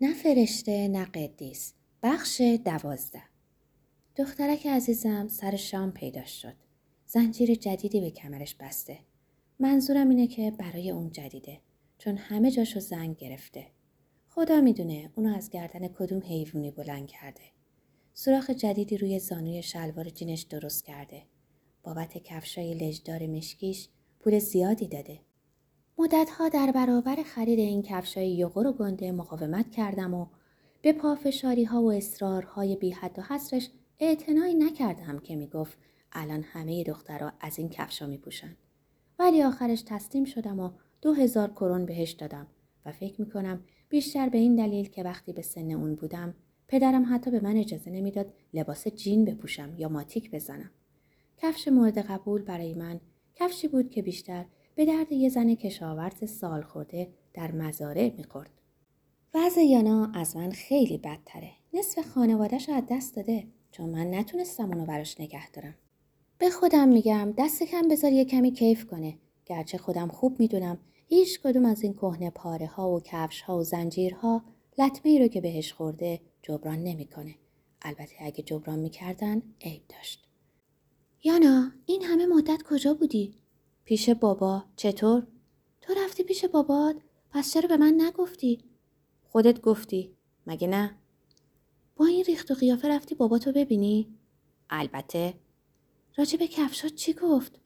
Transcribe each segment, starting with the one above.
نه فرشته نه قدیس. بخش دوازده. دخترک عزیزم سر شام پیدا شد. زنجیر جدیدی به کمرش بسته. منظورم اینه که برای اون جدیده چون همه جاشو زنگ گرفته. خدا می‌دونه اونو از گردن کدوم حیوونی بلند کرده. سوراخ جدیدی روی زانوی شلوار جینش درست کرده. بابت کفشای لجدار مشکیش پول زیادی داده. مدتها در برابر خرید این کفشای یغور و گنده مقاومت کردم و به پافشاری ها و اصرارهای بی حد و حسرش اعتنایی نکردم که می‌گفت الان همه دخترها از این کفشا میپوشن. ولی آخرش تسلیم شدم و دو هزار کرون بهش دادم و فکر می‌کنم بیشتر به این دلیل که وقتی به سن اون بودم پدرم حتی به من اجازه نمی‌داد لباس جین بپوشم یا ماتیک بزنم. کفش مورد قبول برای من کفشی بود که بیشتر به درد یه زن کشاورز سال خورده در مزارع می‌خورد. وضع یانا از من خیلی بدتره. نصف خانوادهش از دست داده چون من نتونستم اونو براش نگه دارم. به خودم میگم دست کم بذار یه کمی کیف کنه. گرچه خودم خوب می‌دونم هیچ کدوم از این کهنه پاره ها و کفش ها و زنجیرها لطمه ای رو که بهش خورده جبران نمی‌کنه. البته اگه جبران می‌کردن عیب داشت. یانا این همه مدت کجا بودی؟ پیش بابا چطور؟ تو رفتی پیش بابات؟ پس چرا به من نگفتی؟ خودت گفتی مگه نه؟ با این ریخت و قیافه رفتی باباتو ببینی؟ البته راجع به کفشات چی گفت؟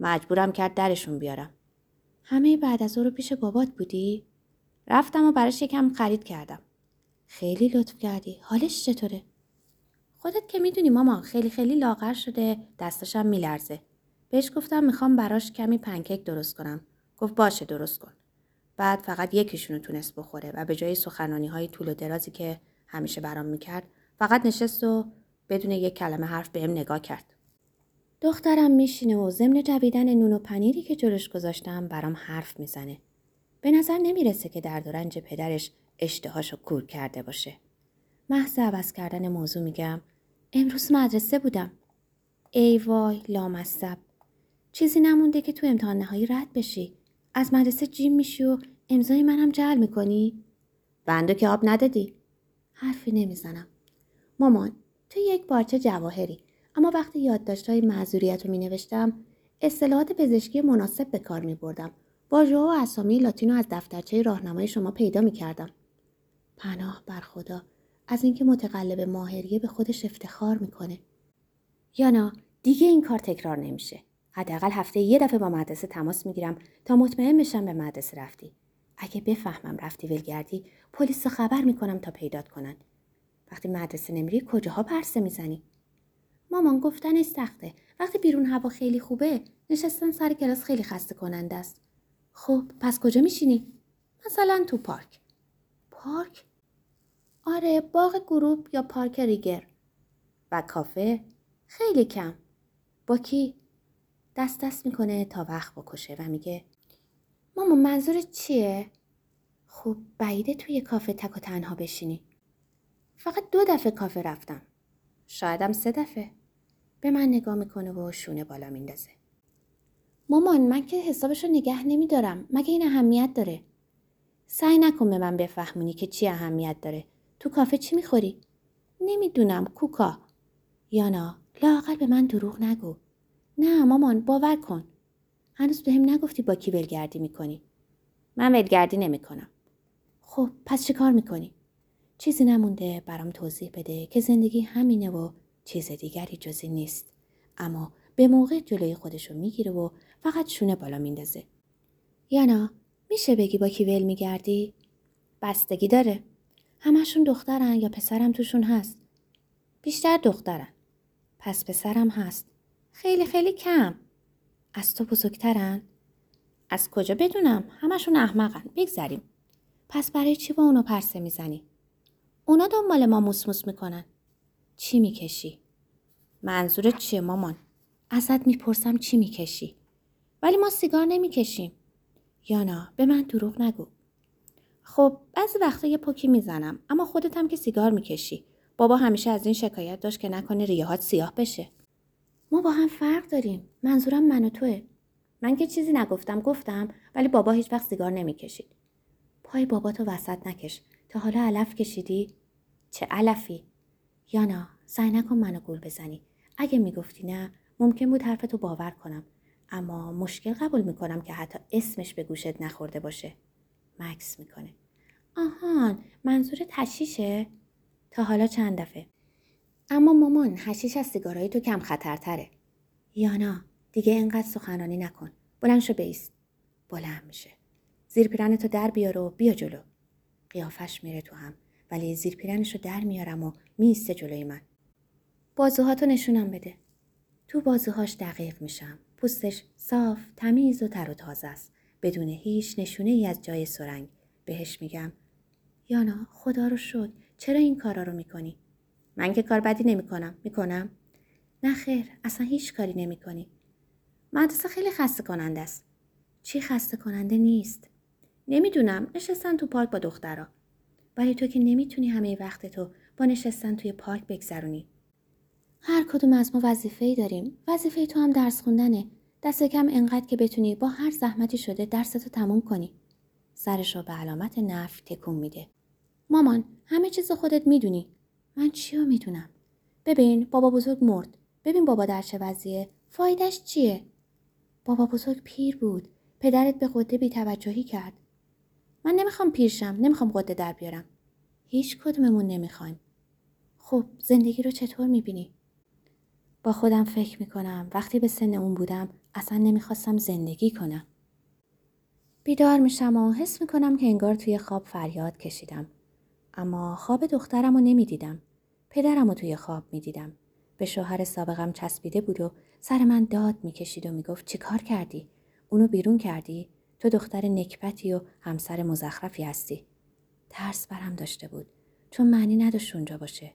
مجبورم کرد درشون بیارم همه بعد از او رو پیش بابات بودی؟ رفتم و براش یکم خرید کردم خیلی لطف کردی حالش چطوره؟ خودت که می‌دونی ماما خیلی خیلی لاغر شده دستشم میلرزه بهش گفتم می‌خوام براش کمی پنکیک درست کنم. گفت باشه درست کن. بعد فقط یکیشونو تونست بخوره و به جای سخنانی های طول و درازی که همیشه برام می‌کرد فقط نشست و بدون یک کلمه حرف بهم نگاه کرد. دخترم میشینه و ضمن جویدن نون و پنیری که جلوش گذاشتم برام حرف می‌زنه. به نظر نمی‌رسه که درد و رنج پدرش اشتهاشو کور کرده باشه. محض عوض کردن موضوع میگم امروز مدرسه بودم. ای وای لامصب. چیزی نمونده که تو امتحان نهایی رد بشی از مدرسه جیم میشی و امضای منم جعل می‌کنی بنده که آب ندادی حرفی نمی‌زنم مامان تو یک پارچه جواهری اما وقتی یادداشتهای معذوریت رو می نوشتم اصطلاحات پزشکی مناسب به کار می بردم. واژه و اسامی لاتینو از دفترچه راهنمای شما پیدا می کردم. پناه بر خدا از اینکه متقلب ماهریه به خودش افتخار می‌کنه. یانا دیگه این کار تکرار نمیشه. حداقل هفته یه دفعه با مدرسه تماس می‌گیرم تا مطمئن بشم به مدرسه رفتی. اگه بفهمم رفتی ولگردی پلیس خبر می‌کنم تا پیدات کنن. وقتی مدرسه نمیری کجاها پرسه می‌زنی؟ مامان گفتن سخته. وقتی بیرون هوا خیلی خوبه نشستن سر کلاس خیلی خسته کننده است. خب پس کجا میشینی؟ مثلا تو پارک. پارک؟ آره باغ گروپ یا پارک ریگر. و کافه؟ خیلی کم. با کی؟ دست دست می‌کنه تا وقت بکشه و میگه ماما منظور چیه؟ خب بعیده توی کافه تک و تنها بشینی. فقط دو دفعه کافه رفتم. شایدم سه دفعه. به من نگاه می‌کنه و شونه بالا میندازه. مامان من که حسابشو نگه نمیدارم. مگه این اهمیت داره؟ سعی نکن به من بفهمونی که چی اهمیت داره. تو کافه چی می‌خوری؟ نمی‌دونم کوکا. یانا لاقل به من دروغ نگو. نه مامان باور کن. هنوز به هم نگفتی با کی ولگردی می‌کنی. من ولگردی نمی‌کنم. خب پس چه کار می‌کنی؟ چیزی نمونده برام توضیح بده که زندگی همینه و چیز دیگری جزی نیست. اما به موقع جلوی خودشو می‌گیره و فقط شونه بالا میندازه. یانا میشه بگی با کی ول میگردی؟ بستگی داره. همشون دخترن یا پسرم توشون هست؟ بیشتر دخترن. پس پسرم هست. خیلی خیلی کم. از تو بزرگترن؟ از کجا بدونم؟ همشون احمقن. بگذریم. پس برای چی با اونو پرسه می‌زنی؟ اونا دنبال ما موسموس می‌کنن. چی می‌کشی؟ منظورت چیه مامان؟ ازت می‌پرسم چی می‌کشی؟ ولی ما سیگار نمی‌کشیم. یانا به من دروغ نگو. خب بعضی وقتا یه پوکی می‌زنم اما خودت هم که سیگار می‌کشی. بابا همیشه از این شکایت داشت که نکنه ریاهات سیاه بشه. ما با هم فرق داریم. منظورم من و توه. من که چیزی نگفتم گفتم ولی بابا هیچ وقت سیگار نمی‌کشید. پای باباتو وسط نکش تا حالا علف کشیدی؟ چه علفی؟ یانا سعی نکن منو گول بزنی. اگه می‌گفتی نه ممکن بود حرفتو باور کنم. اما مشکل قبول می‌کنم که حتی اسمش به گوشت نخورده باشه. مکس می‌کنه. آهان منظور تشیشه؟ تا حالا چند دفعه. اما مامان هشیش از سیگارهای تو کم خطرتره. یانا دیگه اینقدر سخنرانی نکن. بلند شو بیست. بلند میشه. زیر پیرنتو در بیار و بیا جلو. قیافش میره تو هم ولی زیر پیرنشو در میارم و میسته جلوی من. بازوهاتو نشونم بده. تو بازوهاش دقیق میشم. پوستش صاف، تمیز و تر و تازه است. بدون هیچ نشونه ای از جای سرنگ. بهش میگم یانا خدا رو شد چرا این کارا رو می‌کنی؟ من که کار بدی نمی‌کنم. می‌کنم؟ نه خیر اصلا هیچ کاری نمی‌کنی. مدرسه خیلی خسته کننده است. چی خسته کننده نیست؟ نمی‌دونم نشستن تو پارک با دخترا. ولی تو که نمی‌تونی همه وقت تو با نشستن توی پارک بگذرونی. هر کدوم از ما وظیفه ای داریم. وظیفه تو هم درس خوندنه. دست کم انقدر که بتونی با هر زحمتی شده درستو تموم کنی. سرش رو به علامت نفی تکون میده. مامان همه چیز خودت می‌دونی. من چی رو می‌دونم؟ ببین بابا بزرگ مرد. ببین بابا در چه وضعیه. فایدش چیه؟ بابا بزرگ پیر بود. پدرت به قده بیتوجهی کرد. من نمی‌خوام پیرشم. نمی‌خوام قده در بیارم. هیچ کدوممون نمی‌خوایم. خب زندگی رو چطور می‌بینی؟ با خودم فکر می‌کنم وقتی به سن اون بودم اصلا نمی‌خواستم زندگی کنم. بیدار میشم و حس می‌کنم که انگار توی خواب فریاد کشیدم. اما خواب دخترم رو نمی‌دیدم. پدرم رو توی خواب می‌دیدم. به شوهر سابقم چسبیده بود و سر من داد می‌کشید و می‌گفت چی کار کردی؟ اونو بیرون کردی؟ تو دختر نکبتی و همسر مزخرفی هستی. ترس برم داشته بود چون معنی نداشت اونجا باشه.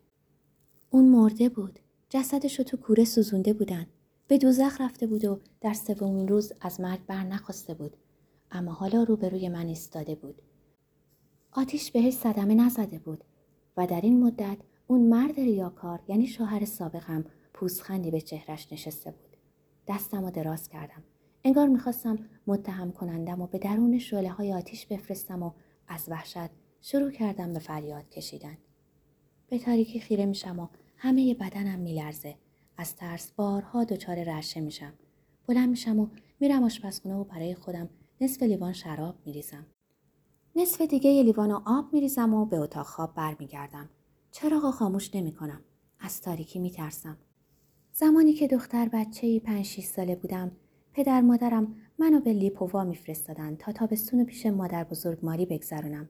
اون مرده بود. جسدش رو تو کوره سوزونده بودن. به دوزخ رفته بود و در سومین روز از مرگ بر نخواسته بود. اما حالا روبروی من ایستاده بود. آتیش بهش صدمه نزده بود و در این مدت اون مرد ریاکار یعنی شوهر سابقم پوزخندی به چهرش نشسته بود. دستم رو دراز کردم. انگار می‌خواستم متهم کنندم و به درون شعله های آتیش بفرستم و از وحشت شروع کردم به فریاد کشیدن. به تاریکی خیره میشم و همه بدنم میلرزه. از ترس بارها دچار رشه میشم. بلند میشم و میرم آشپزخونه و برای خودم نصف لیوان شراب میریزم. نصف دیگه یه لیوان آب میریزم و به اتاق خواب برمیگردم. چراغ خاموش نمی‌کنم. از تاریکی میترسم. زمانی که دختر بچه ای پنج ساله بودم پدر مادرم منو به لیپووا میفرستادن تا تابستون پیش مادر بزرگ ماری بگذرونم.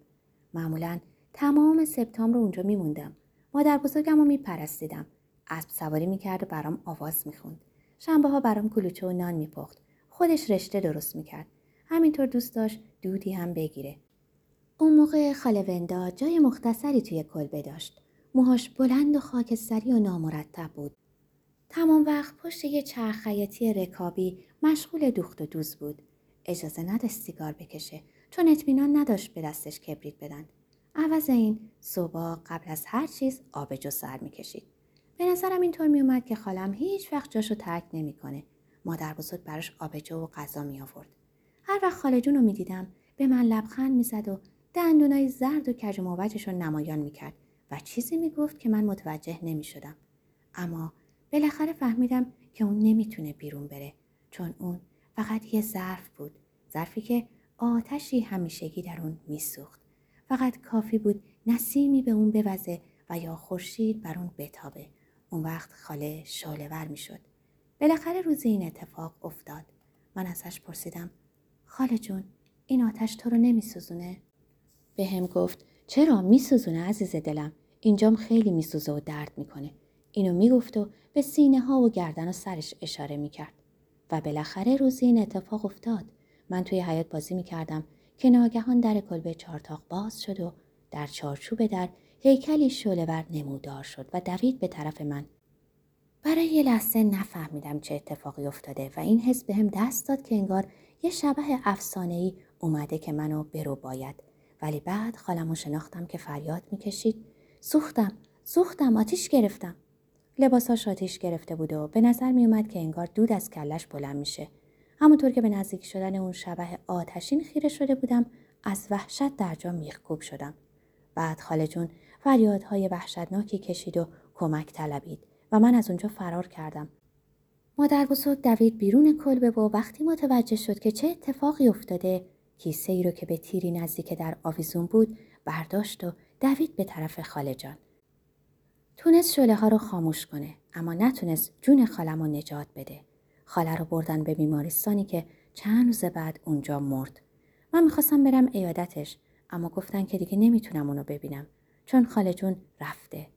معمولا تمام سپتامبر اونجا میموندم. مادر بزرگم رو میپرستیدم. اسب سواری می‌کرد و برام آواز می‌خوند. شنبه ها برام کلوچه و نان میپخت. خودش رشته درست می‌کرد. همینطور دوست داشت دودی هم بگیره. اون موقع خاله وندا جای مختصری توی کلبه داشت. موهاش بلند و خاکستری و نامرتب بود. تمام وقت پشت یه چرخ خیاطی رکابی مشغول دوخت و دوز بود. اجازه نداشت سیگار بکشه چون اطمینان نداشت به دستش کبریت بدن. عوض این صبح قبل از هر چیز آبجو سر می‌کشید. به نظرم اینطور میومد که خالم هیچ وقت جاشو ترک نمی‌کنه. مادر بزرگ براش آبجو و غذا می آورد. هر وقت خاله جون رو می‌دیدم به من لبخند می‌زد و دندونای زرد و کج رو نمایان می‌کرد و چیزی می‌گفت که من متوجه نمی‌شدم. اما بالاخره فهمیدم که اون نمی‌تونه بیرون بره چون اون فقط یه ظرف بود. ظرفی که آتشی همیشگی در اون میسوخت. فقط کافی بود نسیمی به اون بوزه و یا خورشید بر اون بتابه. اون وقت خاله شاله ور می‌شد. بالاخره روز این اتفاق افتاد. من ازش پرسیدم خاله جون این آتش تو رو نمیسوزونه؟ به هم گفت چرا میسوزونه عزیز دلم؟ اینجام خیلی میسوزه و درد می‌کنه. اینو می‌گفت و به سینه ها و گردن و سرش اشاره می‌کرد. و بالاخره روزی این اتفاق افتاد. من توی حیات بازی می‌کردم که ناگهان در کلبه چارتاق باز شد و در چارچوب در هیکلی شلهور نمودار شد و دوید به طرف من. برای یه لحظه نفهمیدم چه اتفاقی افتاده و این حس بهم دست داد که انگار یه شبه ای اومده که منو برو باید. ولی بعد خالمو شناختم که فریاد می‌کشید. سوختم سوختم آتیش گرفتم. لباساش آتیش گرفته بود و به نظر میومد که انگار دود از کلش بلند میشه. همونطور که به نزدیک شدن اون شبه آتشین خیره شده بودم از وحشت در جا میخکوب شدم. بعد خاله جون فریادهای وحشتناکی کشید و کمک طلبید و من از اونجا فرار کردم. مادر بزرگ دوید بیرون کلبه و وقتی متوجه شد که چه اتفاقی افتاده کیسه ای رو که به تیری نزدیک در آویزون بود برداشت و دوید به طرف خاله جان. تونست شله ها رو خاموش کنه اما نتونست جون خالم رو نجات بده. خاله رو بردن به بیمارستانی که چند روز بعد اونجا مرد. من می‌خواستم برم ایادتش اما گفتن که دیگه نمی‌تونم اونو ببینم چون خاله جون رفته.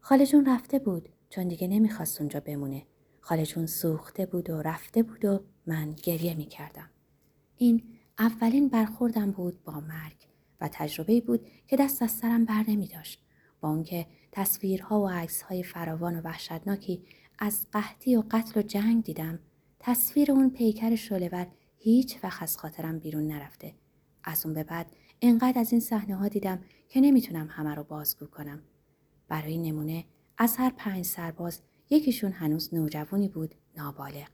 خاله جون رفته بود چون دیگه نمی‌خواست اونجا بمونه. خاله جون سوخته بود و رفته بود و من گریه می‌کردم. این اولین برخوردم بود با مرگ و تجربه بود که دست از سرم بر نمی داشت. با اونکه تصویرها و عکسهای فراوان و وحشتناکی از قحطی و قتل و جنگ دیدم تصویر اون پیکر شلور هیچ وقت از خاطرم بیرون نرفته. از اون به بعد انقدر از این صحنه ها دیدم که نمی‌تونم همه رو بازگو کنم. برای نمونه از هر پنج سرباز یکیشون هنوز نوجوانی بود نابالغ.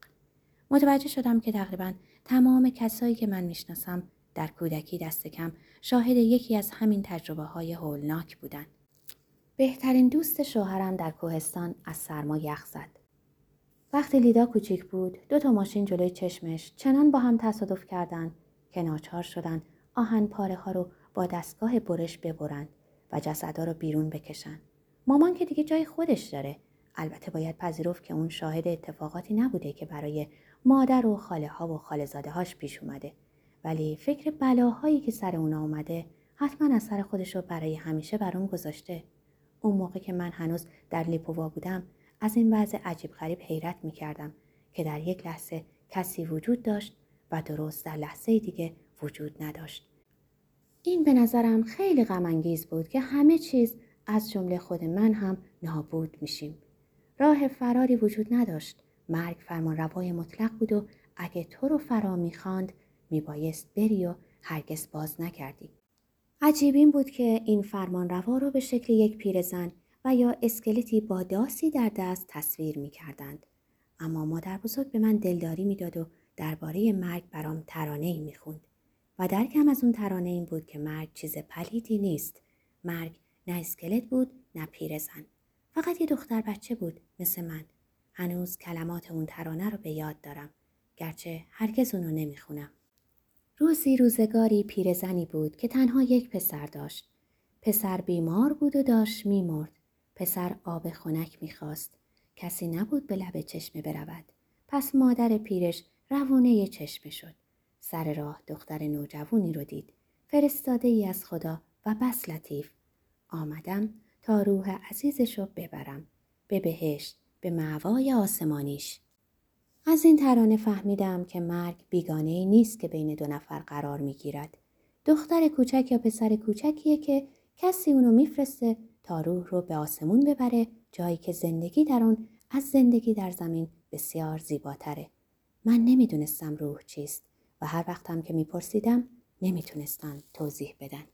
متوجه شدم که تقریبا تمام کسایی که من می‌شناسم در کودکی دست کم شاهد یکی از همین تجربه های هولناک بودن. بهترین دوست شوهرم در کوهستان از سرما یخ زد. وقتی لیدا کوچیک بود دو تا ماشین جلوی چشمش چنان با هم تصادف کردند که ناچار شدن آهن پاره ها رو با دستگاه برش ببرند و جسدها رو بیرون بکشن. مامان که دیگه جای خودش داره. البته باید پذیرفت که اون شاهد اتفاقاتی نبوده که برای مادر و خاله ها و خاله زاده هاش پیش اومده. ولی فکر بلاهایی که سر اونا اومده حتما از سر خودش رو برای همیشه برام گذاشته. اون موقع که من هنوز در لیپووا بودم از این وضع عجیب غریب حیرت می کردم که در یک لحظه کسی وجود داشت و درست در لحظه دیگه وجود نداشت. این به نظرم خیلی غمانگیز بود که همه چیز از جمله خود من هم نابود میشیم. راه فراری وجود نداشت. مرگ فرمان روای مطلق بود و اگه تو رو فرا می‌خواند میبایست بری و هرگز باز نکردی. عجیب این بود که این فرمان روا رو به شکل یک پیرزن و یا اسکلتی با داسی در دست تصویر می کردند. اما مادر بزرگ به من دلداری می‌داد و درباره مرگ برام ترانه ای می خوند. و درکم از اون ترانه این بود که مرگ چیز پلیدی نیست. مرگ نه اسکلت بود نه پیرزن. فقط یه دختر بچه بود مثل من. هنوز کلمات اون ترانه رو به یاد دارم. گرچه هرگز اونو نمی‌خونم. روزی روزگاری پیرزنی بود که تنها یک پسر داشت. پسر بیمار بود و داشت میمرد. پسر آب خنک می‌خواست. کسی نبود به لب چشمه برود. پس مادر پیرش روونه چشمه شد. سر راه دختر نوجوانی رو دید. فرستاده ای از خدا و بس لطیف. آمدم تا روح عزیزش رو ببرم. به بهشت، به معوای آسمانیش. از این ترانه فهمیدم که مرگ بیگانه ای نیست که بین دو نفر قرار می گیرد. دختر کوچک یا پسر کوچکیه که کسی اونو میفرسته تا روح رو به آسمون ببره جایی که زندگی در اون از زندگی در زمین بسیار زیباتره. من نمی‌دونستم روح چیست و هر وقتم که میپرسیدم نمی‌تونستن توضیح بدن.